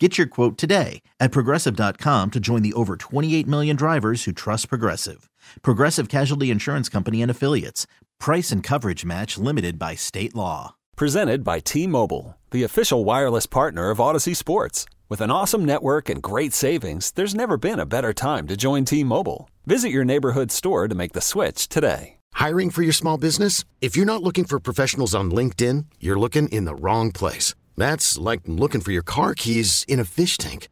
Get your quote today at progressive.com to join the over 28 million drivers who trust Progressive. Progressive Casualty Insurance Company and Affiliates. Price and coverage match limited by state law. Presented by T Mobile, the official wireless partner of Audacy Sports. With an awesome network and great savings, there's never been a better time to join T Mobile. Visit your neighborhood store to make the switch today. Hiring for your small business? If you're not looking for professionals on LinkedIn, you're looking in the wrong place. That's like looking for your car keys in a fish tank.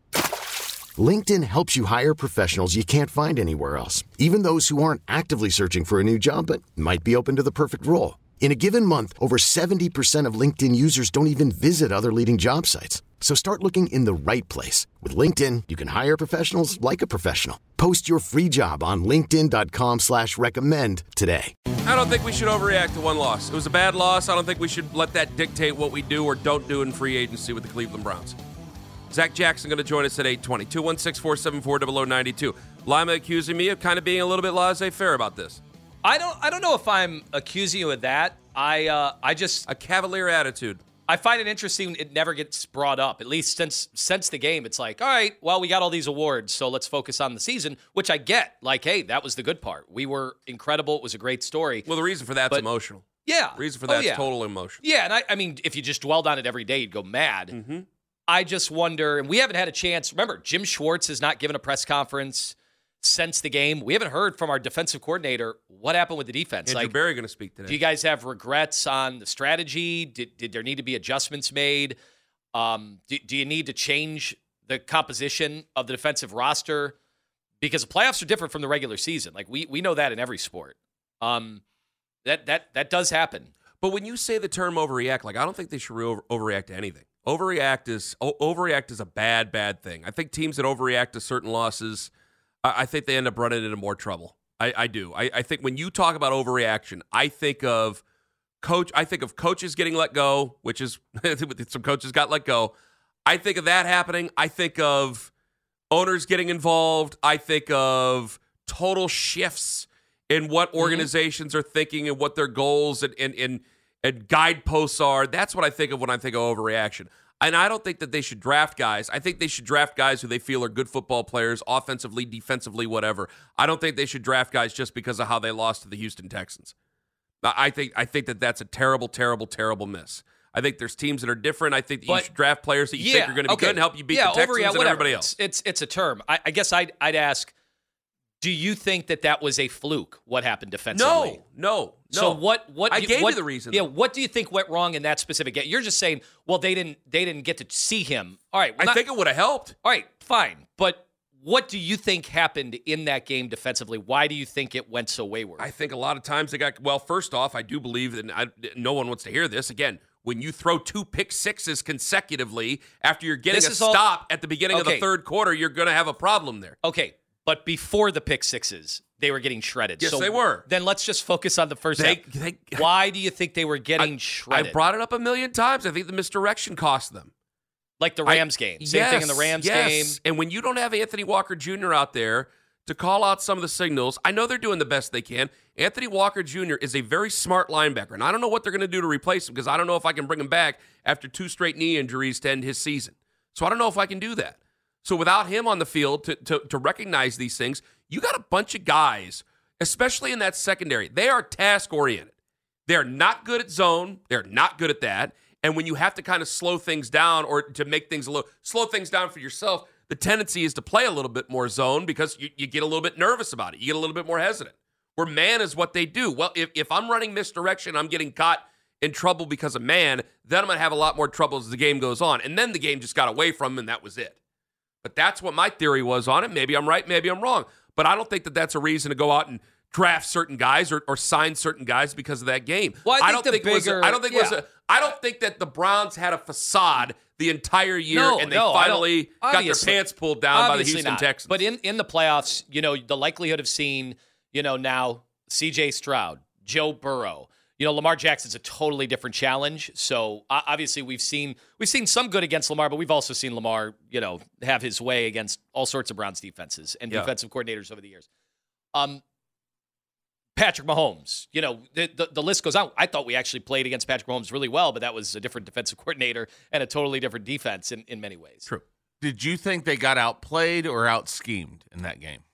LinkedIn helps you hire professionals you can't find anywhere else, even those who aren't actively searching for a new job but might be open to the perfect role. In a given month, over 70% of LinkedIn users don't even visit other leading job sites. So start looking in the right place. With LinkedIn, you can hire professionals like a professional. Post your free job on linkedin.com slash recommend today. I don't think we should overreact to one loss. It was a bad loss. I don't think we should let that dictate what we do or don't do in free agency with the Cleveland Browns. Zach Jackson going to join us at 820. 216-474-0092. Lima accusing me of kind of being a little bit laissez-faire about this. I don't I don't know if I'm accusing you of that. I uh, I just A cavalier attitude. I find it interesting it never gets brought up. At least since since the game, it's like, all right, well, we got all these awards, so let's focus on the season, which I get. Like, hey, that was the good part. We were incredible. It was a great story. Well, the reason for that's But- emotional. Yeah. The reason for Oh, that's yeah. total emotion. Yeah, and I, I mean, if you just dwelled on it every day, you'd go mad. Mm-hmm. I just wonder, and we haven't had a chance. Remember, Jim Schwartz has not given a press conference since the game. We haven't heard from our defensive coordinator what happened with the defense. Andrew like, Berry going to speak today. do you guys have regrets on the strategy? Did, did there need to be adjustments made? Um, do, do you need to change the composition of the defensive roster? Because the playoffs are different from the regular season. Like we we know that in every sport. Um, that that that does happen. But when you say the term overreact, like I don't think they should re- overreact to anything. Overreact is o- overreact is a bad, bad thing. I think teams that overreact to certain losses, I, I think they end up running into more trouble. I, I do. I, I think when you talk about overreaction, I think of coach. I think of coaches getting let go, which is some coaches got let go. I think of that happening. I think of owners getting involved. I think of total shifts in what mm-hmm. organizations are thinking and what their goals and, and, and, and guideposts are. That's what I think of when I think of overreaction. And I don't think that they should draft guys. I think they should draft guys who they feel are good football players, offensively, defensively, whatever. I don't think they should draft guys just because of how they lost to the Houston Texans. I think I think that that's a terrible, terrible, terrible miss. I think there's teams that are different. I think that you should draft players that you think are going to be okay. good and help you beat yeah, the Texans overreact, and everybody else. It's, it's it's a term. I, I guess I'd I'd ask, do you think that that was a fluke? What happened defensively? No, no, no. So what? What I do gave you the reason. Yeah. What do you think went wrong in that specific game? You're just saying, well, they didn't they didn't get to see him. All right. well, I not- think it would have helped. All right. Fine. But what do you think happened in that game defensively? Why do you think it went so wayward? I think a lot of times they got. Well, first off, I do believe that I, no one wants to hear this again. When you throw two pick sixes consecutively after you're getting This a is all- stop at the beginning of the third quarter, you're going to have a problem there. okay. But before the pick sixes, they were getting shredded. Yes, so they were. Then let's just focus on the first They- half. they- Why do you think they were getting I shredded? I brought it up a million times. I think the misdirection cost them. like the I- Rams game. Same thing in the Rams yes. game. And when you don't have Anthony Walker Jr. out there to call out some of the signals, I know they're doing the best they can. Anthony Walker Jr. is a very smart linebacker, and I don't know what they're going to do to replace him because I don't know if I can bring him back after two straight knee injuries to end his season. So I don't know if I can do that. So without him on the field to, to, to recognize these things, you got a bunch of guys, especially in that secondary. They are task oriented. They're not good at zone. They're not good at that. And when you have to kind of slow things down or to make things a little slow things down for yourself, the tendency is to play a little bit more zone because you, you get a little bit nervous about it. You get a little bit more hesitant. Where man is what they do. Well, if, if I'm running misdirection, I'm getting caught in trouble because of man, then I'm going to have a lot more trouble as the game goes on. And then the game just got away from him, and that was it. But that's what my theory was on it. Maybe I'm right, maybe I'm wrong. But I don't think that that's a reason to go out and draft certain guys or, or sign certain guys because of that game. Well, I think don't the think it was. A, bigger- I don't think it was. yeah. A, I don't think that the Browns had a facade the entire year, No, and they no, finally got their pants pulled down by the Houston not. Texans. But in, in the playoffs, you know, the likelihood of seeing, you know, now CJ Stroud, Joe Burrow. You know, Lamar Jackson's a totally different challenge. So obviously, we've seen we've seen some good against Lamar, but we've also seen Lamar, you know, have his way against all sorts of Browns defenses and Yeah. defensive coordinators over the years. Um, Patrick Mahomes, you know, the, the the list goes on. I thought we actually played against Patrick Mahomes really well, but that was a different defensive coordinator and a totally different defense in, in many ways. True. Did you think they got outplayed or out schemed in that game?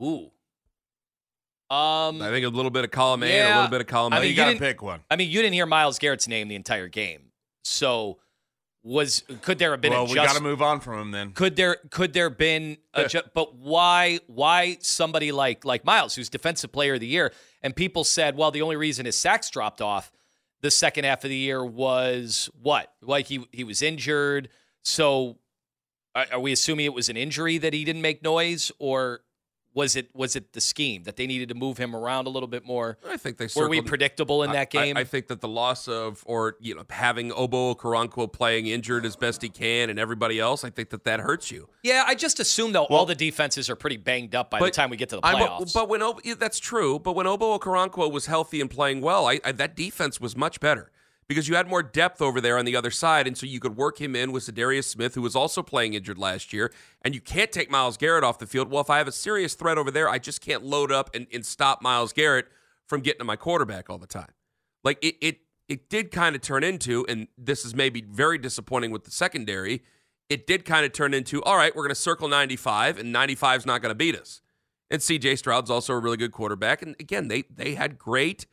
Ooh. Um, I think a little bit of column A and a little bit of column I mean, you you got to pick one. I mean, you didn't hear Myles Garrett's name the entire game. So was could there have been Well, we got to move on from him then. could there could there been a ju- but why why somebody like like Myles who's defensive player of the year and people said well the only reason his sacks dropped off the second half of the year was what like he he was injured so are we assuming it was an injury that he didn't make noise or was it was it the scheme that they needed to move him around a little bit more I think they were we predictable in I- that game I, I think that the loss of, or you know, having Ogbo Okoronkwo playing injured as best he can, and everybody else, I think that that hurts you. Yeah, I just assume though all the defenses are pretty banged up by the time we get to the playoffs. but when Ogbo, yeah, that's true, but when Ogbo Okoronkwo was healthy and playing well, I, that defense was much better because you had more depth over there on the other side, and so you could work him in with Za'Darius Smith, who was also playing injured last year, and you can't take Myles Garrett off the field. Well, if I have a serious threat over there, I just can't load up and, and stop Myles Garrett from getting to my quarterback all the time. Like it, it, it did kind of turn into, and this is maybe very disappointing with the secondary. It did kind of turn into, all right, we're going to circle 95, and 95 is not going to beat us. And CJ Stroud's also a really good quarterback. And again, they they had great,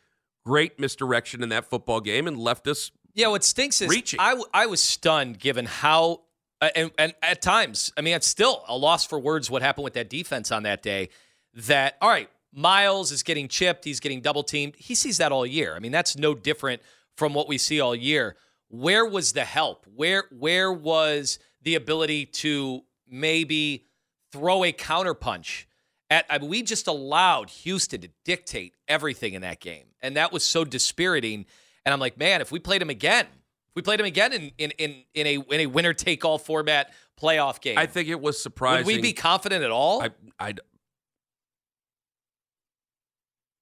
great misdirection in that football game and left us. Yeah, what stinks is Reaching. I, w- I was stunned given how, uh, and, and at times, I mean, it's still a loss for words what happened with that defense on that day. That, all right, Myles is getting chipped, he's getting double teamed. He sees that all year. I mean, that's no different from what we see all year. Where was the help? Where where was the ability to maybe throw a counterpunch? At, I mean, we just allowed Houston to dictate everything in that game, and that was so dispiriting. And I'm like, man, if we played him again, if we played him again in in in, in a in a winner take all format playoff game, I think it was surprising. would we be confident at all? I, I'd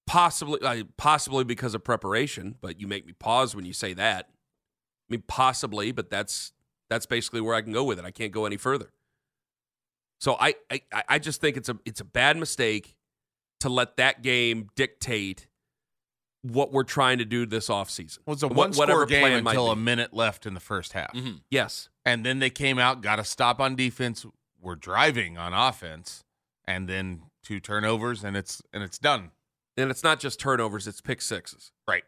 possibly, I, possibly because of preparation, but you make me pause when you say that. I mean, possibly, but that's that's basically where I can go with it. I can't go any further. So I, I, I just think it's a it's a bad mistake to let that game dictate what we're trying to do this offseason. It was a one score game until a minute left in the first half. Mhm. Yes. And then they came out, got a stop on defense. We're driving on offense, and then two turnovers, and it's and it's done. And it's not just turnovers, it's pick sixes. Right.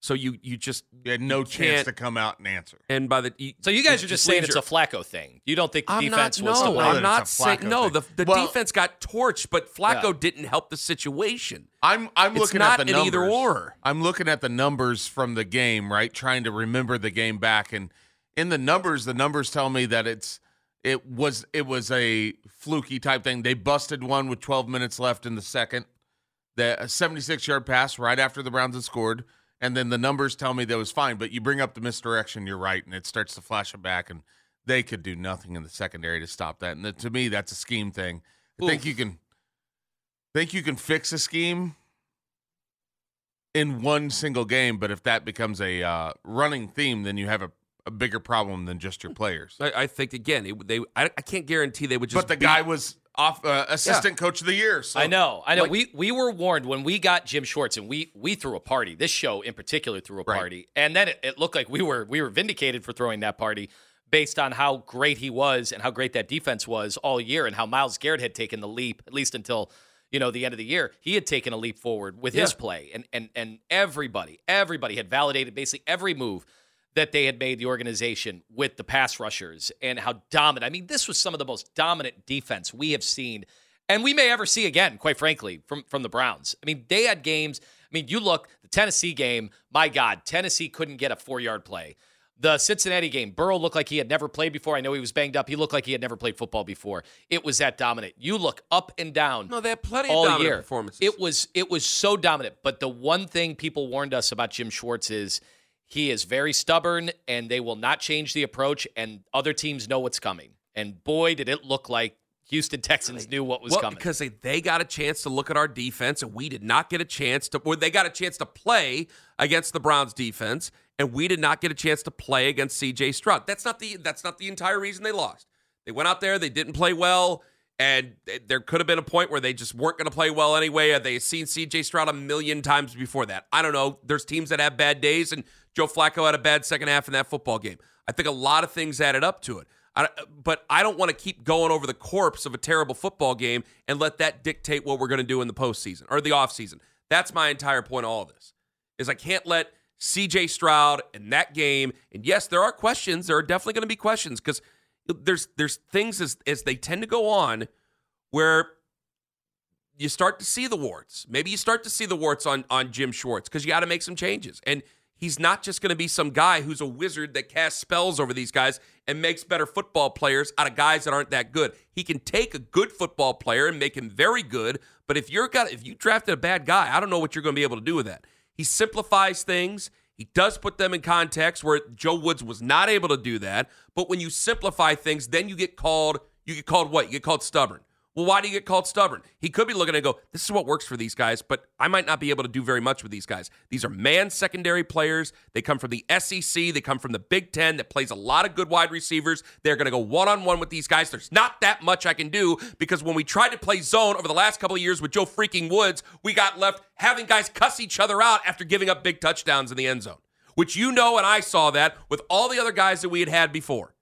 So you you just You had no You chance to come out and answer. and by the you, so you guys it are just saying it's leaves a your- Flacco thing. You don't think the I'm defense not, was no, to Well, blame? I'm not saying Flacco no. thing. The, the Well- defense got torched, but Flacco Yeah. didn't help the situation. I'm I'm It's looking not at the an numbers. either or. I'm looking at the numbers from the game, right? Trying to remember the game back, and in the numbers, the numbers tell me that it's it was it was a fluky type thing. They busted one with 12 minutes left in the second. The 76 yard pass right after the Browns had scored, and then the numbers tell me that was fine. But you bring up the misdirection, you're right, and it starts to flash it back, and they could do nothing in the secondary to stop that. And that- to me, that's a scheme thing. I think you can think you can fix a scheme in one single game, but if that becomes a uh, running theme, then you have a, a bigger problem than just your players. I, I think again, it, they I, I can't guarantee they would just. But the beat- guy was off uh, assistant coach of the year. So I know, I know. Like- we we were warned when we got Jim Schwartz, and we we threw a party. This show in particular threw a Right. party, and then it, it looked like we were we were vindicated for throwing that party based on how great he was and how great that defense was all year, and how Myles Garrett had taken the leap at least until you know the end of the year. He had taken a leap forward with his play, and and and everybody everybody had validated basically every move that they had made the organization with the pass rushers and how dominant. I mean, this was some of the most dominant defense we have seen and we may ever see again, quite frankly, from from the Browns. I mean, they had games. I mean, you look the Tennessee game. My God, Tennessee couldn't get a four yard play. The Cincinnati game, Burrow looked like he had never played before. I know he was banged up. He looked like he had never played football before. It was that dominant. You look up and down No, they had plenty of all dominant year. performances. It was it was so dominant. But the one thing people warned us about Jim Schwartz is he is very stubborn and they will not change the approach and other teams know what's coming. And boy, did it look like Houston Texans knew what was well, coming. because they, they got a chance to look at our defense, and we did not get a chance to. Or they got a chance to play against the Browns defense, and we did not get a chance to play against C.J. Stroud. That's not the that's not the entire reason they lost. They went out there, they didn't play well, and there could have been a point where they just weren't going to play well anyway. They seen C.J. Stroud a million times before that. I don't know. There's teams that have bad days, and Joe Flacco had a bad second half in that football game. I think a lot of things added up to it. I, but I don't want to keep going over the corpse of a terrible football game and let that dictate what we're going to do in the postseason or the offseason. That's my entire point of all of this. Is I can't let CJ Stroud in that game. And yes, there are questions. There are definitely going to be questions because there's there's things as as they tend to go on where you start to see the warts. Maybe you start to see the warts on on Jim Schwartz because you got to make some changes. And he's not just going to be some guy who's a wizard that casts spells over these guys and makes better football players out of guys that aren't that good. He can take a good football player and make him very good. But if you're got if you drafted a bad guy, I don't know what you're going to be able to do with that. He simplifies things. He does put them in context where Joe Woods was not able to do that. But when you simplify things, then you get called, you get called what? You get called stubborn. Well, why do you get called stubborn? He could be looking and go, this is what works for these guys, but I might not be able to do very much with these guys. These are man secondary players. They come from the SEC. They come from the Big Ten that plays a lot of good wide receivers. They're going to go one on one with these guys. There's not that much I can do because when we tried to play zone over the last couple of years with Joe freaking Woods, we got left having guys cuss each other out after giving up big touchdowns in the end zone, which you know and I saw that with all the other guys that we had had before.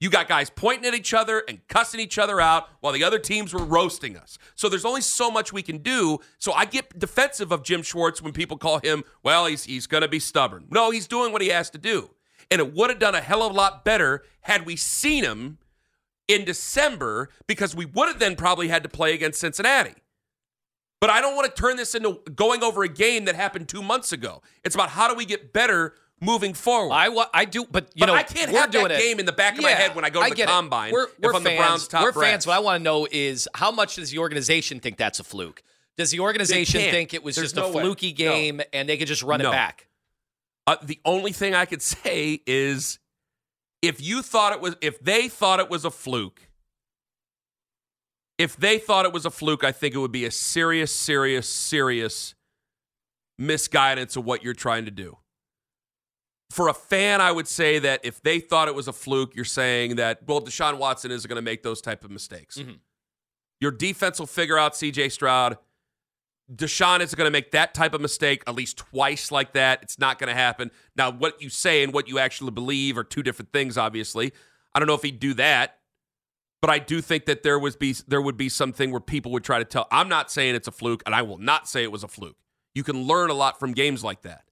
You got guys pointing at each other and cussing each other out while the other teams were roasting us. So there's only so much we can do. So I get defensive of Jim Schwartz when people call him, well, he's, he's going to be stubborn. No, he's doing what he has to do. And it would have done a hell of a lot better had we seen him in December because we would have then probably had to play against Cincinnati. But I don't want to turn this into going over a game that happened two months ago. It's about how do we get better moving forward. I, I do, but you but know, I can't we're have doing that it. game in the back of my head when I go to I the it. combine. We're, we're if I'm fans. the Browns top we're fans. What I want to know is how much does the organization think that's a fluke? Does the organization think it was There's just no a way. fluky No. game and they could just run No. it back? Uh, the only thing I could say is if you thought it was, if they thought it was a fluke, if they thought it was a fluke, I think it would be a serious, serious, serious misguidance of what you're trying to do. For a fan, I would say that if they thought it was a fluke, you're saying that, well, Deshaun Watson isn't going to make those type of mistakes. Mhm. Your defense will figure out CJ Stroud. Deshaun isn't going to make that type of mistake at least twice like that. It's not going to happen. Now, what you say and what you actually believe are two different things, obviously. I don't know if he'd do that, but I do think that there would be there would be something where people would try to tell. I'm not saying it's a fluke, and I will not say it was a fluke. You can learn a lot from games like that.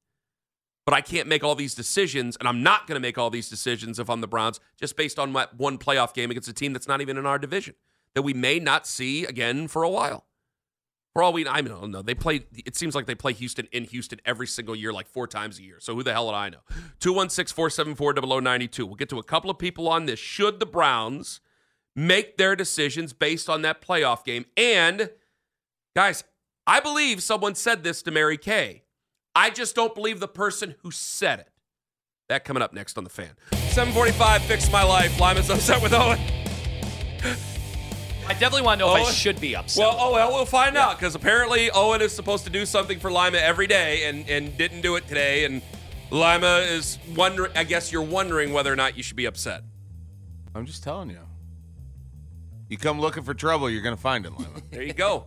But I can't make all these decisions, and I'm not going to make all these decisions if I'm the Browns just based on my one playoff game against a team that's not even in our division that we may not see again for a while. For all we, I don't oh, know. They play. It seems like they play Houston in Houston every single year, like four times a year. So who the hell would I know? 216-474-0092. We'll get to a couple of people on this. Should the Browns make their decisions based on that playoff game? And guys, I believe someone said this to Mary Kay. I just don't believe the person who said it. That coming up next on the fan. 745 fix my life. Lima's upset with Owen. I definitely want to know if I Owen? should be upset. Well, oh well, we'll find out because apparently Owen is supposed to do something for Lima every day and and didn't do it today, and Lima is wondering. I guess you're wondering whether or not you should be upset. I'm just telling you. You come looking for trouble, you're going to find it, Lima. There you go.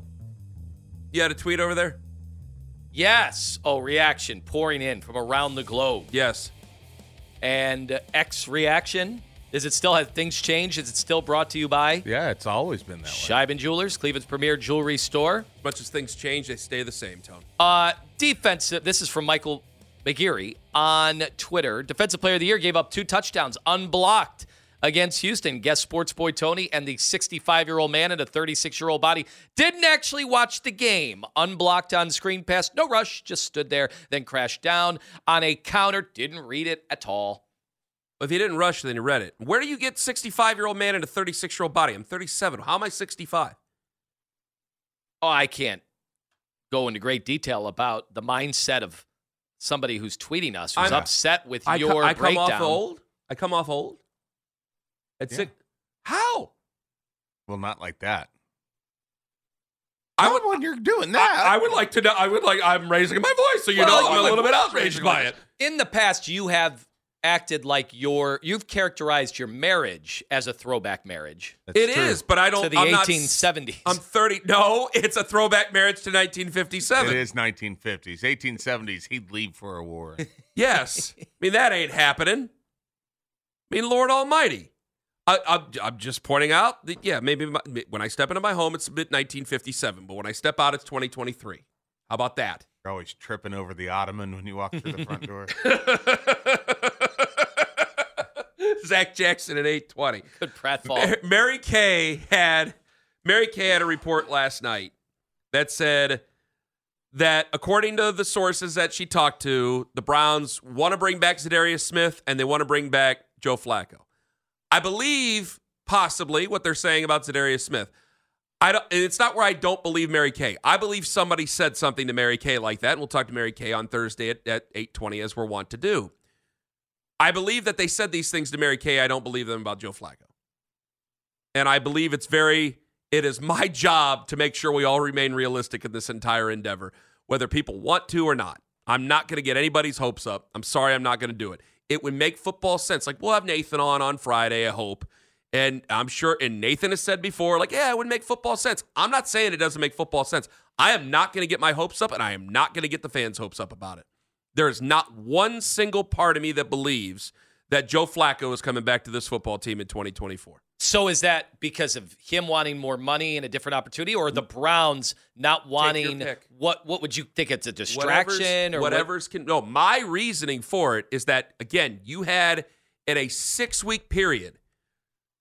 you had a tweet over there. Yes. Oh, reaction pouring in from around the globe. Yes. And uh, X reaction. Is it still have things changed? Is it still brought to you by yeah, it's always been that way. Sheiban Jewelers, Cleveland's premier jewelry store? As much as things change, they stay the same. Tone. Uh, defensive. This is from Michael McGeary on Twitter. Defensive Player of the Year gave up two touchdowns unblocked against Houston. Guest sports boy Tony and the 65 year old man in a 36 year old body didn't actually watch the game. Unblocked on screen pass, no rush, just stood there, then crashed down on a counter. Didn't read it at all. If you didn't rush, then you read it. Where do you get 65 year old man in a 36 year old body? I'm 37. How am I 65? Oh, I can't go into great detail about the mindset of somebody who's tweeting us, who's I'm- upset with I, co- your I come breakdown. off old. I come off old. At Yeah. six. How? Well, not like that. I Not would. when you're doing that. I, I would like to know. I would like. I'm raising my voice, so you Well, know you I'm a would- little bit outraged by it. In the past, you have acted like your you've characterized your marriage as a throwback marriage That's It is, true. but I don't. to the I'm not- 1870s. I'm 30. No, it's a throwback marriage to 1957. It is 1950s, 1870s. He'd leave for a war. Yes. I mean, that ain't happening. I mean, Lord Almighty. I, I'm, I'm just pointing out that, yeah, maybe my, when I step into my home, it's a bit 1957, but when I step out, it's 2023. How about that? You're always tripping over the ottoman when you walk through the front door. Zach Jackson at 820. Good pratfall. Mar- Mary Kay had Mary Kay had a report last night that said that according to the sources that she talked to, the Browns want to bring back Za'Darius Smith and they want to bring back Joe Flacco. I believe possibly what they're saying about Za'Darius Smith. I don't, and it's not where I don't believe Mary Kay. I believe somebody said something to Mary Kay like that, and we'll talk to Mary Kay on Thursday at, at 820 as we're wont to do. I believe that they said these things to Mary Kay. I don't believe them about Joe Flacco. And I believe it's very, it is my job to make sure we all remain realistic in this entire endeavor, whether people want to or not. I'm not going to get anybody's hopes up. I'm sorry, I'm not going to do it. It would make football sense. Like, we'll have Nathan on on Friday, I hope. And I'm sure, and Nathan has said before, like, yeah, it would make football sense. I'm not saying it doesn't make football sense. I am not going to get my hopes up, and I am not going to get the fans' hopes up about it. There is not one single part of me that believes that Joe Flacco is coming back to this football team in 2024. So is that because of him wanting more money and a different opportunity, or the mm. Browns not wanting what? What would you think? It's a distraction, or what- whatever's can. No, my reasoning for it is that again, you had in a six week period,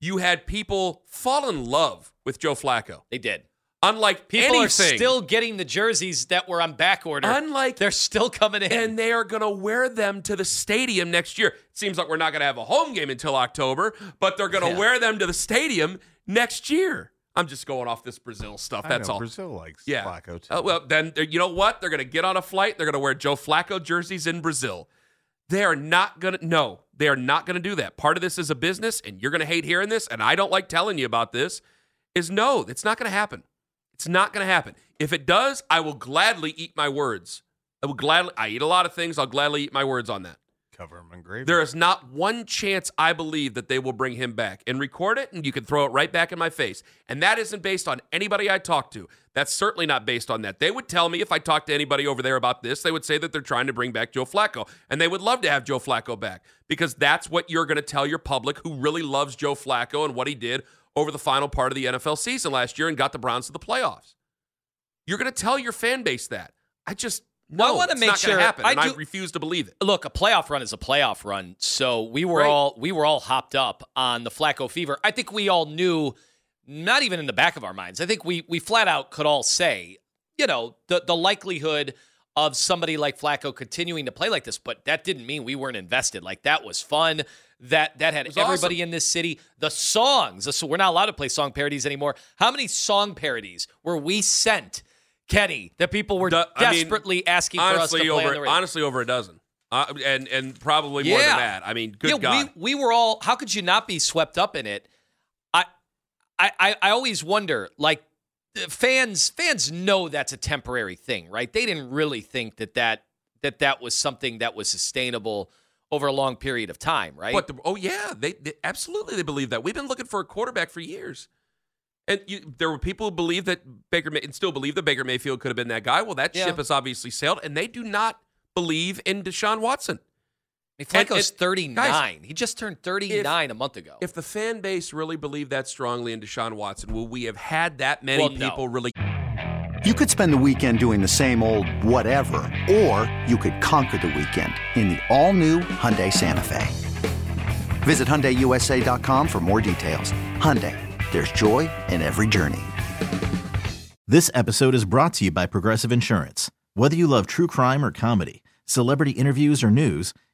you had people fall in love with Joe Flacco. They did. Unlike People are still getting the jerseys that were on back order. Unlike- they're still coming in. and they are going to wear them to the stadium next year. It seems like we're not going to have a home game until October, but they're going to Yeah. wear them to the stadium next year. I'm just going off this Brazil stuff. I That's know, all. Brazil likes Yeah. Flacco too. Oh, well, then uh, you know what? They're going to get on a flight. They're going to wear Joe Flacco jerseys in Brazil. They are not going to. No, they are not going to do that. Part of this is a business, and you're going to hate hearing this. And I don't like telling you about this. Is no, it's not going to happen. It's not going to happen. If it does, I will gladly eat my words. I will gladly. I eat a lot of things. I'll gladly eat my words on that. Cover them in gravy. There is not one chance I believe that they will bring him back and record it, and you can throw it right back in my face. And that isn't based on anybody I talk to. That's certainly not based on that. They would tell me if I talked to anybody over there about this, they would say that they're trying to bring back Joe Flacco, and they would love to have Joe Flacco back because that's what you're going to tell your public who really loves Joe Flacco and what he did over the final part of the NFL season last year and got the Browns to the playoffs. You're going to tell your fan base that. I just no, I wanna make not sure- happen, I and I refuse to believe it. Look, a playoff run is a playoff run. So we were Right. all we were all hopped up on the Flacco fever. I think we all knew, not even in the back of our minds. I think we we flat out could all say, you know, the the likelihood of somebody like Flacco continuing to play like this, but that didn't mean we weren't invested. Like that was fun. That that had everybody awesome. in this city. The songs, so we're not allowed to play song parodies anymore. How many song parodies were we sent, Kenny? That people were I mean, desperately asking for us to honestly play over on the radio. honestly over a dozen, uh, and and probably more than that. I mean, good yeah, God, we we were all. How could you not be swept up in it? I, I, I always wonder. Like fans, fans know that's a temporary thing, right? They didn't really think that that that that was something that was sustainable over a long period of time, right? But The, oh yeah, they, they absolutely they believe that. We've been looking for a quarterback for years, and you, there were people who believed that Baker May, and still believe that Baker Mayfield could have been that guy. Well, that Yeah. ship has obviously sailed, and they do not believe in Deshaun Watson. I mean, Flacco's and- thirty nine. guys, he just turned thirty nine a month ago. If the fan base really believed that strongly in Deshaun Watson, will we have had that many Well, no. people really? You could spend the weekend doing the same old whatever, or you could conquer the weekend in the all-new Hyundai Santa Fe. Visit HyundaiUSA.com for more details. Hyundai, there's joy in every journey. This episode is brought to you by Progressive Insurance. Whether you love true crime or comedy, celebrity interviews or news,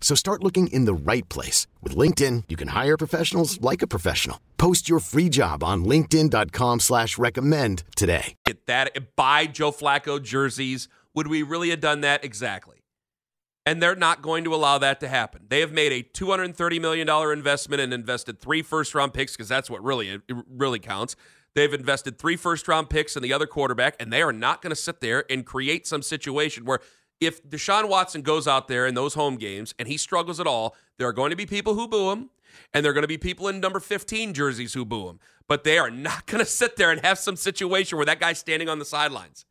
So start looking in the right place. With LinkedIn, you can hire professionals like a professional. Post your free job on linkedin.com slash recommend today. Get that eh, buy Joe Flacco jerseys. Would we really have done that? Exactly. And they're not going to allow that to happen. They have made a $230 million investment and invested three first round picks because that's what really really counts. They've invested three first round picks in the other quarterback, and they are not going to sit there and create some situation where if Deshaun Watson goes out there in those home games and he struggles at all, there are going to be people who boo him, and there are going to be people in number 15 jerseys who boo him. But they are not going to sit there and have some situation where that guy's standing on the sidelines.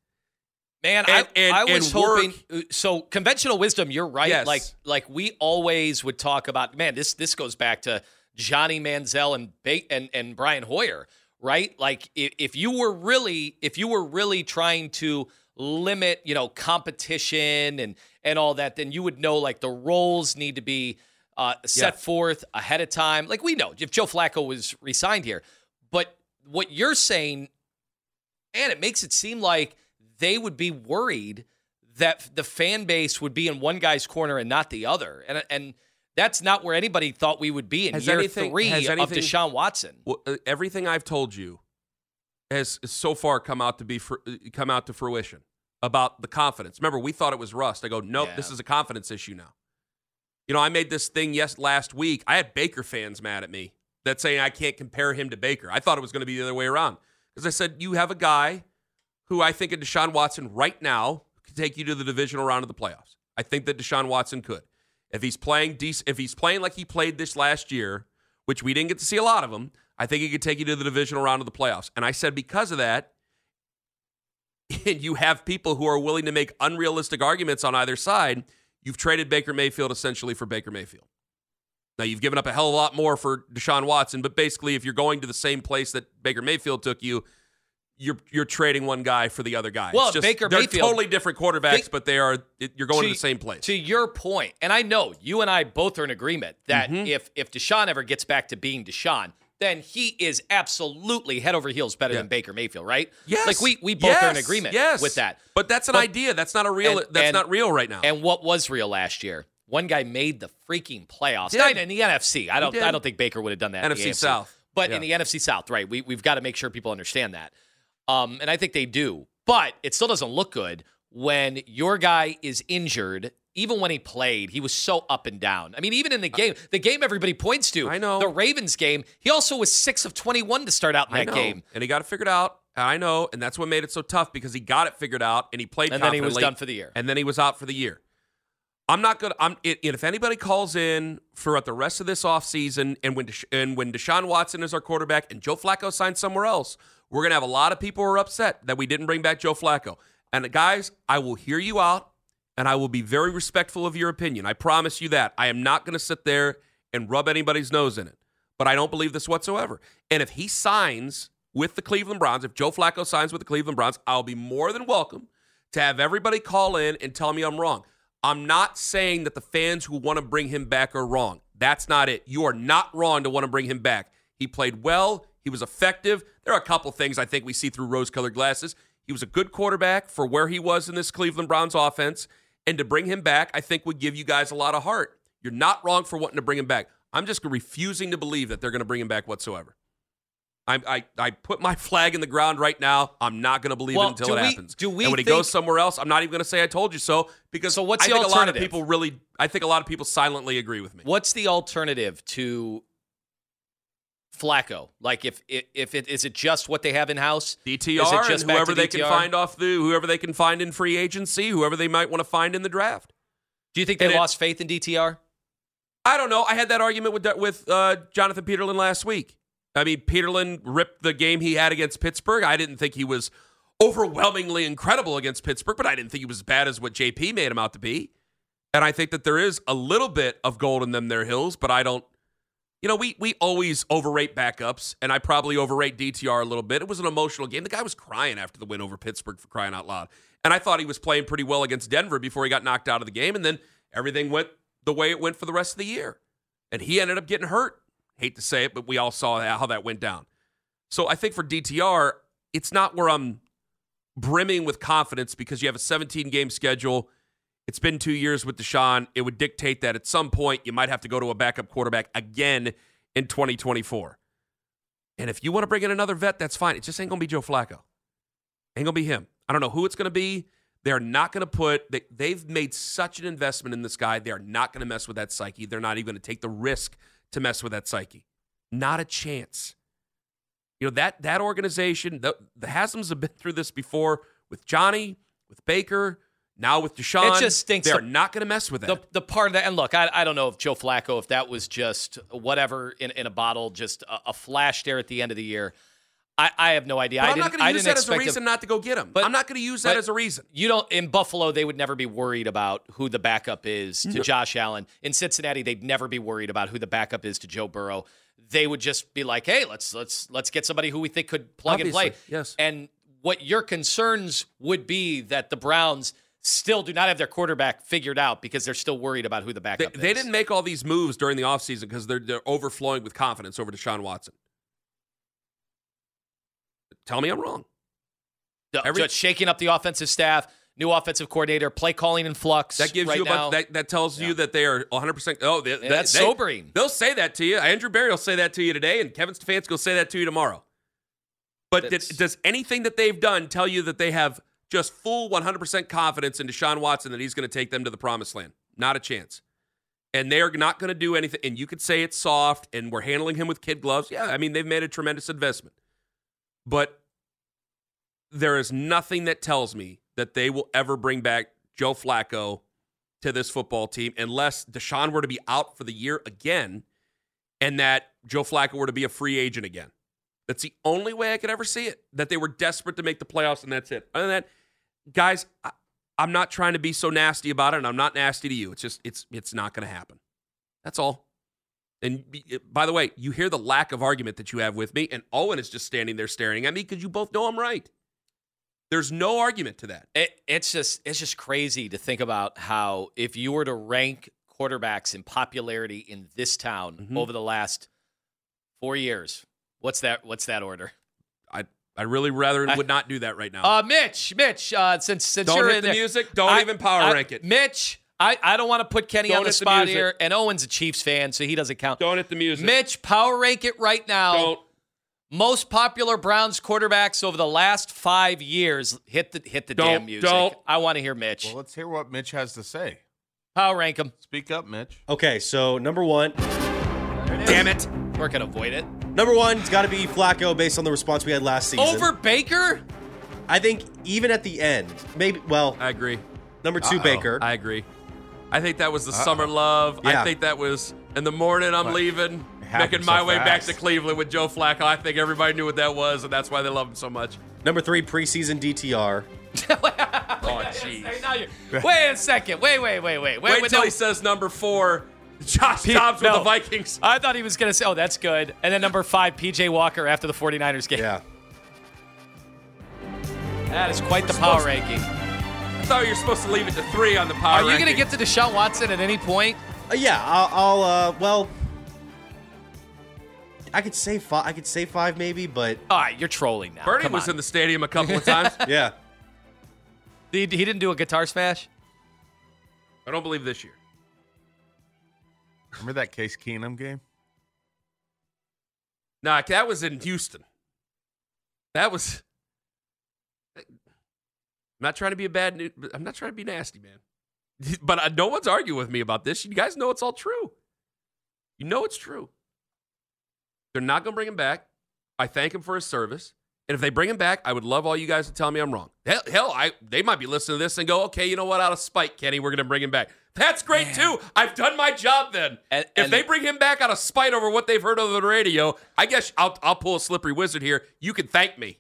Man, And- I, and- I was work- hoping. uh, So conventional wisdom, you're right. Yes. Like like we always would talk about. Man, this this goes back to Johnny Manziel and ba- and and Brian Hoyer, right? Like if, if you were really if you were really trying to limit, you know, competition and and all that, then you would know like the roles need to be uh, set Yeah. forth ahead of time. Like we know if Joe Flacco was resigned here, but what you're saying and it makes it seem like they would be worried that the fan base would be in one guy's corner and not the other. And and that's not where anybody thought we would be in Has year anything- three has of Deshaun Watson. Well, uh, everything I've told you has so far come out to be fr- come out to fruition about the confidence. Remember, we thought it was rust. I go, nope, Yeah. this is a confidence issue now. You know, I made this thing yes last week. I had Baker fans mad at me that saying I can't compare him to Baker. I thought it was going to be the other way around because I said you have a guy who I think in Deshaun Watson right now could take you to the divisional round of the playoffs. I think that Deshaun Watson could. If he's playing dec- if he's playing like he played this last year, which we didn't get to see a lot of him, I think he could take you to the divisional round of the playoffs. And I said because of that, and you have people who are willing to make unrealistic arguments on either side, you've traded Baker Mayfield essentially for Baker Mayfield. Now you've given up a hell of a lot more for Deshaun Watson, but basically, if you're going to the same place that Baker Mayfield took you, you're you're trading one guy for the other guy. Well, It's just, Baker they're Mayfield- totally different quarterbacks, Think- but they are you're going to, To- the same place. To your point, and I know you and I both are in agreement that Mm-hmm. if if Deshaun ever gets back to being Deshaun, then he is absolutely head over heels better Yeah. than Baker Mayfield, right? yes, Like we we both are in agreement yes. with that. But that's an But- idea. That's not a real. and- that's and- not real right now. And what was real last year? One guy made the freaking playoffs. Did. Not in the NFC. I don't. I don't think Baker would have done that. in the NFC AFC. South. but Yeah. in the NFC South, right? We we've got to make sure people understand that. Um, and I think they do. But it still doesn't look good when your guy is injured. Even when he played, he was so up and down. I mean, even in the game, the game everybody points to, I know. the Ravens game, he also was six of twenty-one to start out in that game, and he got it figured out. I know, and that's what made it so tough because he got it figured out and he played. and then he was done for the year. and then he was out for the year. I'm not gonna. I'm. It, if anybody calls in for the rest of this offseason and when Desha- and when Deshaun Watson is our quarterback and Joe Flacco signs somewhere else, we're gonna have a lot of people who are upset that we didn't bring back Joe Flacco. And guys, I will hear you out, and I will be very respectful of your opinion. I promise you that. I am not gonna sit there and rub anybody's nose in it. But I don't believe this whatsoever. And if he signs with the Cleveland Browns, if Joe Flacco signs with the Cleveland Browns, I'll be more than welcome to have everybody call in and tell me I'm wrong. I'm not saying that the fans who want to bring him back are wrong. That's not it. You are not wrong to want to bring him back. He played well. He was effective. There are a couple things I think we see through rose colored glasses. He was a good quarterback for where he was in this Cleveland Browns offense. And to bring him back, I think would give you guys a lot of heart. You're not wrong for wanting to bring him back. I'm just refusing to believe that they're going to bring him back whatsoever. I, I, I put my flag in the ground right now. I'm not going to believe Well, it until it we- happens. do we and when he goes somewhere else, I'm not even going to say I told you so because So what's I the think a lot of people really, I think a lot of people silently agree with me. What's the alternative to Flacco? Like, if if, if it is it just what they have in house? DTR Is it and whoever they can find off the whoever they can find in free agency, whoever they might want to find in the draft. Do you think they And it- lost faith in DTR? I don't know. I had that argument with with uh, Jonathan Peterlin last week. I mean, Peterlin ripped the game he had against Pittsburgh. I didn't think he was overwhelmingly incredible against Pittsburgh, but I didn't think he was as bad as what JP made him out to be. And I think that there is a little bit of gold in them there hills, but I don't. You know, we we always overrate backups, and I probably overrate DTR a little bit. It was an emotional game. The guy was crying after the win over Pittsburgh for crying out loud. And I thought he was playing pretty well against Denver before he got knocked out of the game, and then everything went the way it went for the rest of the year. And he ended up getting hurt. Hate to say it, but we all saw how that went down. So I think for DTR, it's not where I'm brimming with confidence because you have a 17 game schedule. It's been two years with Deshaun. It would dictate that at some point you might have to go to a backup quarterback again in 2024. And if you want to bring in another vet, that's fine. It just ain't going to be Joe Flacco. Ain't going to be him. I don't know who it's going to be. They're not going to put, they, they've made such an investment in this guy. They're not going to mess with that psyche. They're not even going to take the risk to mess with that psyche. Not a chance. You know, that that organization, the, the Haslam's have been through this before with Johnny, with Baker, now with Deshaun. It just stinks. They're not going to mess with that. The, the part of that, and look, I, I don't know if Joe Flacco, if that was just whatever in, in a bottle, just a, a flash there at the end of the year. I, I have no idea. But I I'm not going to use that as a reason him- not to go get him. But- I'm not going to use that as a reason. You don't in Buffalo, they would never be worried about who the backup is to Josh Allen. In Cincinnati, they'd never be worried about who the backup is to Joe Burrow. They would just be like, "Hey, let's let's let's get somebody who we think could plug Obviously, and play." yes. And what your concerns would be that the Browns still do not have their quarterback figured out because they're still worried about who the They, backup is. they didn't make all these moves during the offseason because they're, they're overflowing with confidence over Deshaun Watson. Tell me I'm wrong. Every- just shaking up the offensive staff, new offensive coordinator, play calling in flux. That gives right you now. about that, that tells you that they are 100%. Oh, they, they- that's they- sobering. They'll say that to you. Andrew Berry will say that to you today, and Kevin Stefanski will say that to you tomorrow. But did, does anything that they've done tell you that they have just full 100% confidence in Deshaun Watson that he's going to take them to the promised land? Not a chance. And they're not going to do anything. And you could say it's soft and we're handling him with kid gloves. Yeah, I mean, they've made a tremendous investment. But there is nothing that tells me that they will ever bring back Joe Flacco to this football team unless Deshaun were to be out for the year again and that Joe Flacco were to be a free agent again. That's the only way I could ever see it. That they were desperate to make the playoffs and that's it. Other than that, guys, I, I'm not trying to be so nasty about it, and I'm not nasty to you. It's just it's it's not going to happen. That's all. And by the way, you hear the lack of argument that you have with me, and Owen is just standing there staring at me because you both know I'm right. There's no argument to that. It, it's just it's just crazy to think about how if you were to rank quarterbacks in popularity in this town Mm-hmm. over the last four years, what's that? What's that order? I I really rather I- would not do that right now. Uh, Mitch, Mitch, uh, since since Don't you're hit in the there- music. Don't I- even power I- rank it. Mitch. I, I don't want to put Kenny Don't on the hit the spot here, and Owen's a Chiefs fan, so he doesn't count. Don't hit the music. Mitch, power rank it right now. Don't. Most popular Browns quarterbacks over the last five years. Hit the hit the Don't, damn music. don't. I want to hear Mitch. Well, let's hear what Mitch has to say. Power rank him. Speak up, Mitch. Okay, so number one, Damn it. We're gonna avoid it. Number one, it's got to be Flacco based on the response we had last season. Over Baker? I think even at the end, maybe. Well, I agree. number 2 Uh-oh. Baker. I agree. I think that was the summer love. I think that was in the morning. I'm What? leaving, happened making my so way back to. Cleveland with Joe Flacco. I think everybody knew what that was, and that's why they love him so much. number three, preseason DTR. Oh, jeez. Hey, now you're- wait a second. Wait, wait, wait, wait. Wait wait till no. he says number four. Josh P- Dobbs with the Vikings. I thought he was going to say, oh, that's good. And then number five, PJ Walker after the 49ers game. Yeah. That is quite the power ranking. I thought you were supposed to leave it to three on the power. Are you going to get to Deshaun Watson at any point? Uh, yeah, I'll, I'll uh, well, I could say five. I could say five maybe, but All right, you're trolling now. Bernie Come was on. in the stadium a couple of times. yeah. He, he didn't do a guitar smash? I don't believe this year. Remember that Case Keenum game? Nah, that was in Houston. That was. I'm not trying to be a bad. nu- I'm not trying to be nasty, man. But uh, no one's arguing with me about this. You guys know it's all true. You know it's true. They're not going to bring him back. I thank him for his service. And if they bring him back, I would love all you guys to tell me I'm wrong. Hell, hell I they might be listening to this and go, okay, you know what? Out of spite, Kenny, we're going to bring him back. That's great too. I've done my job then. And- if and- they bring him back out of spite over what they've heard over the radio, I guess I'll I'll pull a slippery wizard here. You can thank me.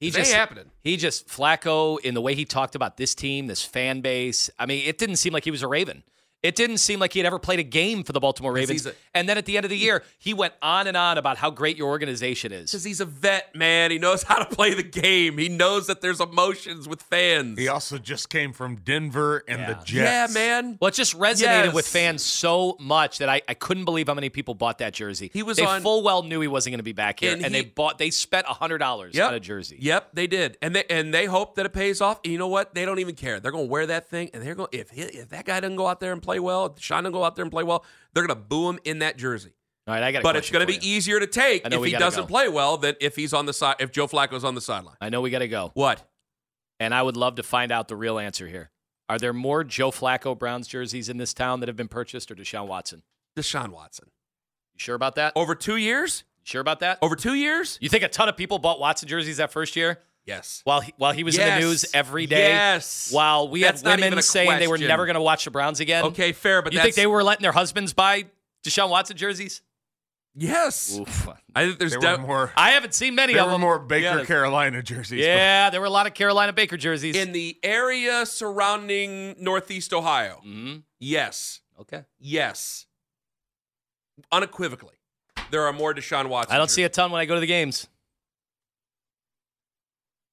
He ain't happening. He just Flacco in the way he talked about this team, this fan base. I mean, it didn't seem like he was a Raven. It didn't seem like he had ever played a game for the Baltimore Ravens. a- and then at the end of the year, he went on and on about how great your organization is. Because he's a vet, man. He knows how to play the game. He knows that there's emotions with fans. He also just came from Denver and the Jets. yeah, man. Well, it just resonated Yes. with fans so much that I, I couldn't believe how many people bought that jersey. He was they on- full well knew he wasn't going to be back here, And and, he- they bought they spent hundred dollars Yep. on a jersey. Yep, they did, and they and they hope that it pays off. And you know what? They don't even care. They're going to wear that thing, and they're going if he, if that guy doesn't go out there and play well, if Deshaun doesn't go out there and play well, they're going to boo him in that jersey. All right, I got. But it's going to be easier to take if he doesn't go. play well than if he's on the side. If Joe Flacco's on the sideline. I know we got to go, What? and I would love to find out the real answer here. Are there more Joe Flacco Browns jerseys in this town that have been purchased, or Deshaun Watson? Deshaun Watson. You sure about that? Over two years? You sure about that? Over two years? You think a ton of people bought Watson jerseys that first year Yes. while he, while he was in the news every day? Yes. While we That's had women a saying they were never going to watch the Browns again. Okay, fair, but you that's think they were letting their husbands buy Deshaun Watson jerseys? yes. Oof. I think there's There de- more. I haven't seen many There of were them. more to be Baker honest. Carolina jerseys. Yeah, there were a lot of Carolina Baker jerseys. in the area surrounding Northeast Ohio. Mhm. Yes. Okay. Yes. Unequivocally. There are more Deshaun Watson. I don't see a ton when I go to the games.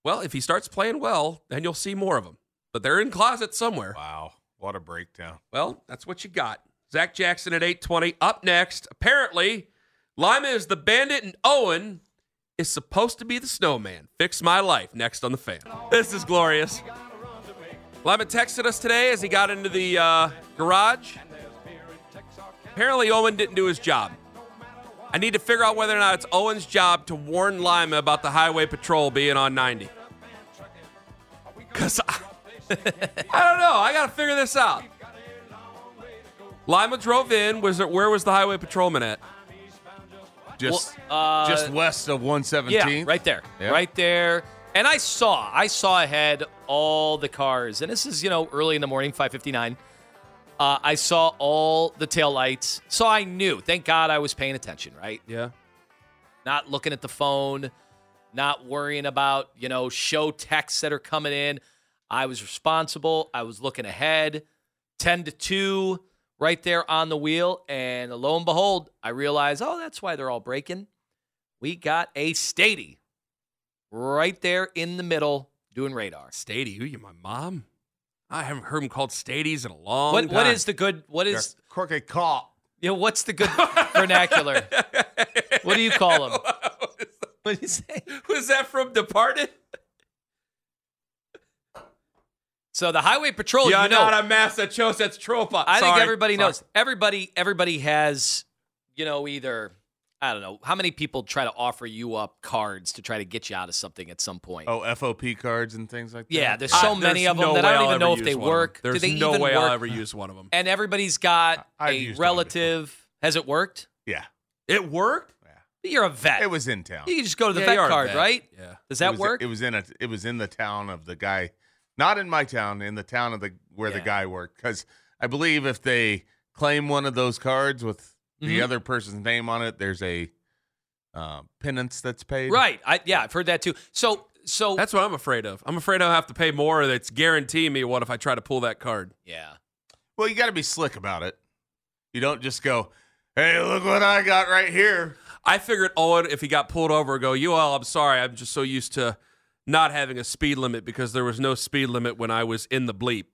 Well, if he starts playing well, then you'll see more of them. But they're in closets somewhere. Wow. What a breakdown. Well, that's what you got. Zach Jackson at 820. Up next, apparently, Lima is the bandit and Owen is supposed to be the snowman. Fix my life next on the fan. This is glorious. Lima texted us today as he got into the uh, garage. Apparently, Owen didn't do his job. I need to figure out whether or not it's Owen's job to warn Lima about the highway patrol being on 90. Because I, I don't know. I got to figure this out. Lima drove in. Was it where was the highway patrolman at? Just uh, just west of 117th. Yeah, right there. Yeah. Right there. And I saw, I saw ahead all the cars. And this is, you know, early in the morning, 559. Uh, I saw all the taillights. So I knew. Thank God I was paying attention, right? Yeah. Not looking at the phone, not worrying about, you know, show texts that are coming in. I was responsible. I was looking ahead. 10 to 2, right there on the wheel. And lo and behold, I realized, oh, that's why they're all breaking. We got a Stady right there in the middle doing radar. Stady, who you, my mom? I haven't heard him called Stadies in a long What time. what is the good What is Yeah, is Corky cop. you know, what's the good vernacular? What do you call them? What do you say? Was that from Departed? So the highway patrol, You're you know, not a Massachusetts trooper. I think Sorry. everybody Sorry. knows. Everybody, everybody has, you know, either I don't know how many people try to offer you up cards to try to get you out of something at some point. Oh, FOP cards and things like that. yeah, there's I- so many there's of them no that I don't I'll even know if they use one of them. work. There's Do they no even way work? I'll ever use one of them. And everybody's got I've a relative. Has it worked? Yeah. It worked. Yeah, you're a vet. It was in town. You can just go to the Yeah, vet you are a card, vet. right? Yeah. Does It that was- work? It was in a. It was in the town of the guy, not in my town, in the town of the where the guy worked. Because I believe if they claim one of those cards with the Mhm. other person's name on it, there's a uh, penance that's paid. right. I, yeah, I've heard that too. So, so That's what I'm afraid of. I'm afraid I'll have to pay more that's guarantee me what if I try to pull that card. yeah. Well, you got to be slick about it. You don't just go, "Hey, look what I got right here." I figured Owen, if he got pulled over, go, you all, I'm sorry. I'm just so used to not having a speed limit because there was no speed limit when I was in the bleep.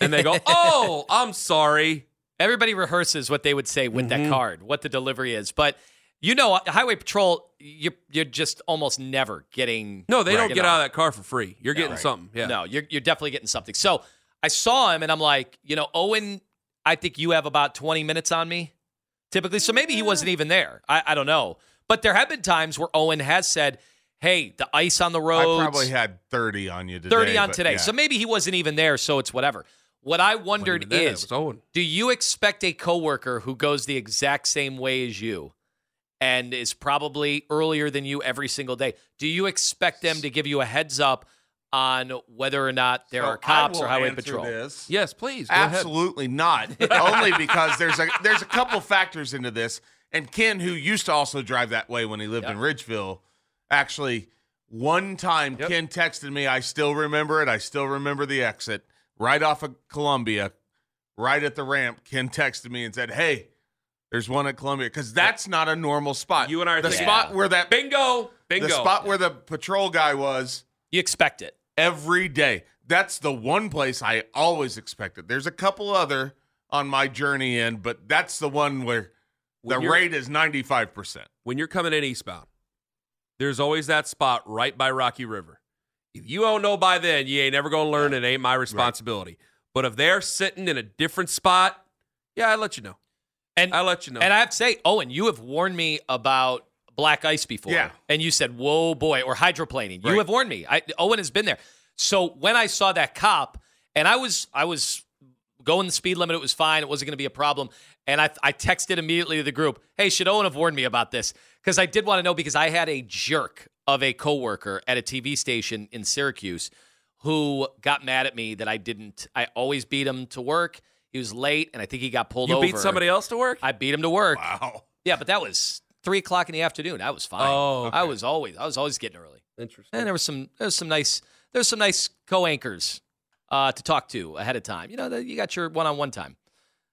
And they go, oh, I'm sorry. Everybody rehearses what they would say with Mm-hmm. that card, what the delivery is. But you know, Highway Patrol, you're you're just almost never getting. No, they don't get out of that car for free. You're getting right. something. Yeah. No, you're you're definitely getting something. So I saw him, and I'm like, you know, Owen. I think you have about 20 minutes on me, typically. So maybe he wasn't even there. I, I don't know. But there have been times where Owen has said, "Hey, the ice on the road." I probably had thirty on you today. 30 on today. yeah. So maybe he wasn't even there, so it's whatever. What I wondered even there. It is was Owen. do you expect a coworker who goes the exact same way as you and is probably earlier than you every single day? Do you expect them to give you a heads up on whether or not there So are cops or highway patrol? This. Yes, please. Go ahead. Absolutely not. Only because there's a there's a couple factors into this. And Ken, who used to also drive that way when he lived in Ridgeville, actually one time Yep. Ken texted me. I still remember it. I still remember the exit right off of Columbia. right at the ramp, Ken texted me and said, "Hey, there's one at Columbia because that's not a normal spot. You and I are the thinking- spot where that Bingo. Bingo. the spot where the patrol guy was You expect it. every day. That's the one place I always expected. There's a couple other on my journey in, but that's the one where the When you're- rate is 95%. when you're coming in eastbound, there's always that spot right by Rocky River. If you don't know by then, you ain't never gonna learn. It ain't my responsibility. But if they're sitting in a different spot, yeah, I let you know. And I let you know. And I have to say, Owen, you have warned me about black ice before. Yeah. And you said, whoa, boy, or hydroplaning. You have warned me. I, Owen has been there. So when I saw that cop, and I was, I was going the speed limit, it was fine. It wasn't going to be a problem. And I, I texted immediately to the group, hey, should Owen have warned me about this? Because I did want to know because I had a jerk of a coworker at a TV station in Syracuse who got mad at me that I didn't. I always beat him to work. He was late, and I think he got pulled you over. You beat somebody else to work? I beat him to work. Wow. Yeah, but that was three o'clock in the afternoon. I was fine. Oh, I was always I was always getting early. Interesting. And there was some there was some nice there was some nice co-anchors uh, to talk to ahead of time. You know, the, you got your one-on-one time.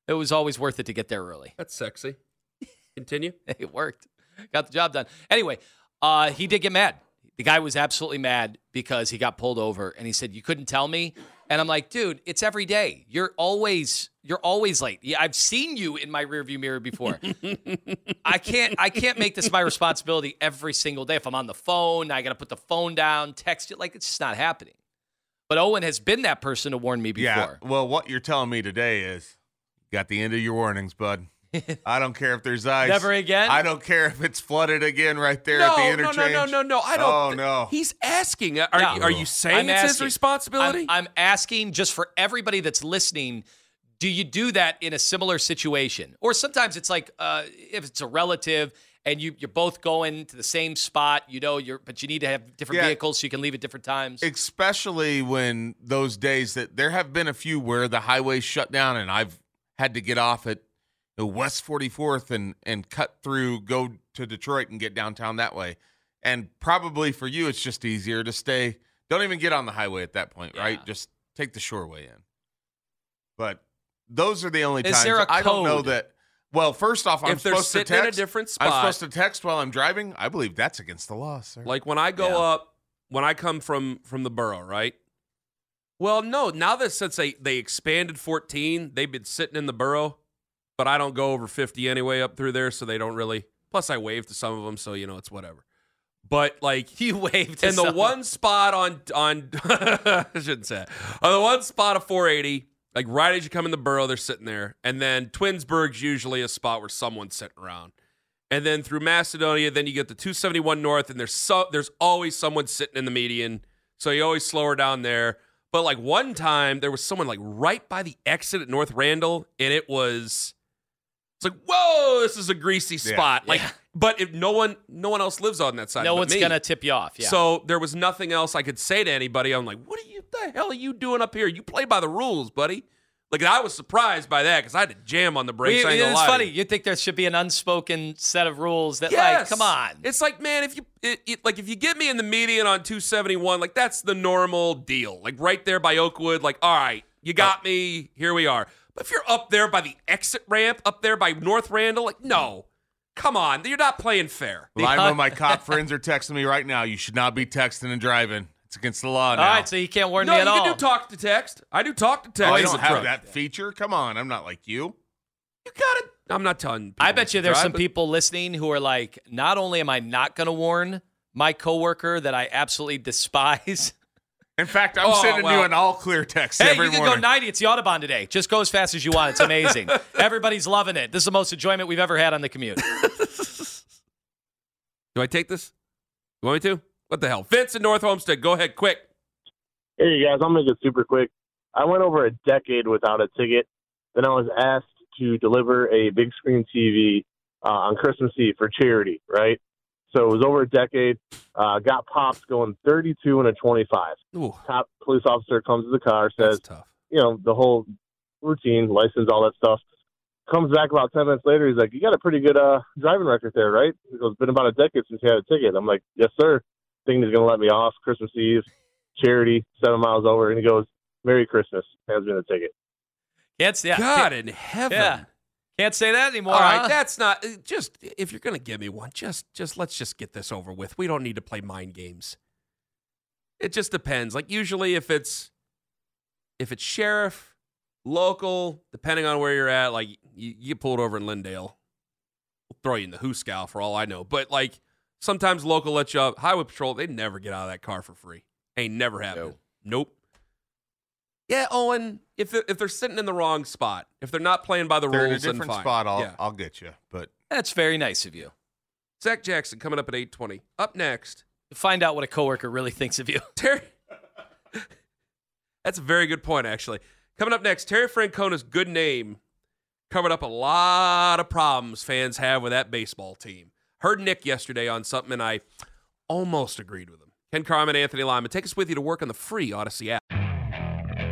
It was always worth it to get there early. That's sexy. Continue. It worked. Got the job done. Anyway, uh, he did get mad. The guy was absolutely mad because he got pulled over and he said, You couldn't tell me? And I'm like, dude, it's every day. You're always you're always late. Yeah, I've seen you in my rearview mirror before. I can't I can't make this my responsibility every single day. If I'm on the phone, I gotta put the phone down, text it Like it's just not happening. But Owen has been that person to warn me before. Yeah. Well, what you're telling me today is got the end of your warnings, bud. I don't care if there's ice. Never again? I don't care if it's flooded again right there No, at the no, interchange. no, no, no, no. no. I don't. Oh, thi- no. He's asking. Are, Yeah. you, are you saying I'm it's his responsibility? I'm, I'm asking just for everybody that's listening. Do you do that in a similar situation, or sometimes it's like uh, if it's a relative and you you're both going to the same spot, you know, you're but you need to have different Yeah. vehicles so you can leave at different times. especially when those days that there have been a few where the highways shut down and I've had to get off at know, West 44th and and cut through, go to Detroit and get downtown that way. And probably for you, it's just easier to stay. Don't even get on the highway at that point, right? Just take the shoreway in. But those are the only Is times there a I don't know that. Well, first off, I'm If they're supposed to sitting in a text. different I'm supposed to text while I'm driving. I believe that's against the law, sir. Like when I go Yeah. up, when I come from from the borough, right? Well, no. Now that since they they expanded 14, they've been sitting in the borough, but I don't go over 50 anyway up through there, so they don't really. Plus, I wave to some of them, so you know it's whatever. But like you waved to in the one spot on on I shouldn't say it. on the one spot of 480, like right as you come in the borough, they're sitting there, and then Twinsburg's usually a spot where someone's sitting around, and then through Macedonia, then you get the 271 North, and there's so there's always someone sitting in the median, so you always slow her down there. But like one time, there was someone like right by the exit at North Randall, and it was. It's like, whoa, this is a greasy Yeah. spot. Like, Yeah. but if no one, no one else lives on that side. no but one's me. gonna tip you off. Yeah. So there was nothing else I could say to anybody. I'm like, what are you? The hell are you doing up here? You play by the rules, buddy. Like I was surprised by that because I had to jam on the brakes. We- I it's funny. you. You think there should be an unspoken set of rules that, Yes. like, come on. It's like, man, if you it, it, like if you get me in the median on 271, like that's the normal deal. Like right there by Oakwood, like all right, you got me. Here we are. But if you're up there by the exit ramp, up there by North Randall, like no, come on, you're not playing fair. Lima, my cop friends are texting me right now. You should not be texting and driving. It's against the law now. All right, so you can't warn No, me you at all. No, you can do talk to text. I do talk to oh, text. oh, as you a don't have truck. that feature? Come on, I'm not like you. You got it. I'm not telling. I bet you there's drive, some but- people listening who are like, not only am I not going to warn my coworker that I absolutely despise. In fact, I'm Oh, sending you an all clear text hey, every you can morning. go 90. It's the Autobahn today. Just go as fast as you want. It's amazing. Everybody's loving it. This is the most enjoyment we've ever had on the commute. Do I take this? You want me to? What the hell? Vince in North Olmsted. Go ahead, quick. Hey guys, I'll make it super quick. I went over a decade without a ticket. Then I was asked to deliver a big screen TV uh, on Christmas Eve for charity, right? So it was over a decade. Uh, got pops going 32 and a 25. Ooh, Top police officer comes to the car, says, tough. you know, the whole routine, license, all that stuff. Comes back about 10 minutes later. He's like, you got a pretty good uh, driving record there, right? He goes, been about a decade since you had a ticket. I'm like, yes, sir. Thinking he's going to let me off Christmas Eve, charity, seven miles over. And he goes, Merry Christmas. Hands me the ticket. Can't yeah, God in heaven. Yeah. Can't say that anymore. Uh-huh. All right, huh? that's not uh, just if you're gonna give me one, just just let's just get this over with. We don't need to play mind games. It just depends. Like usually if it's if it's sheriff, local, depending on where you're at, like you, you get pulled over in Linndale. We'll throw you in the hooscow for all I know. But like sometimes local let you up. Highway patrol, they never get out of that car for free. Ain't never happened. Nope. Yeah, Owen. If they're, if they're sitting in the wrong spot, if they're not playing by the They're in a rules, different spot. I'll yeah. I'll get you. But That's very nice of you. Zach Jackson coming up at 820. Up next, Find out what a coworker really thinks of you. Terry. That's a very good point, actually. Coming up next, Terry Francona's good name covered up a lot of problems fans have with that baseball team. Heard Nick yesterday on something, and I almost agreed with him. Ken Carman, Anthony Lima, take us with you to work on the free Audacy app.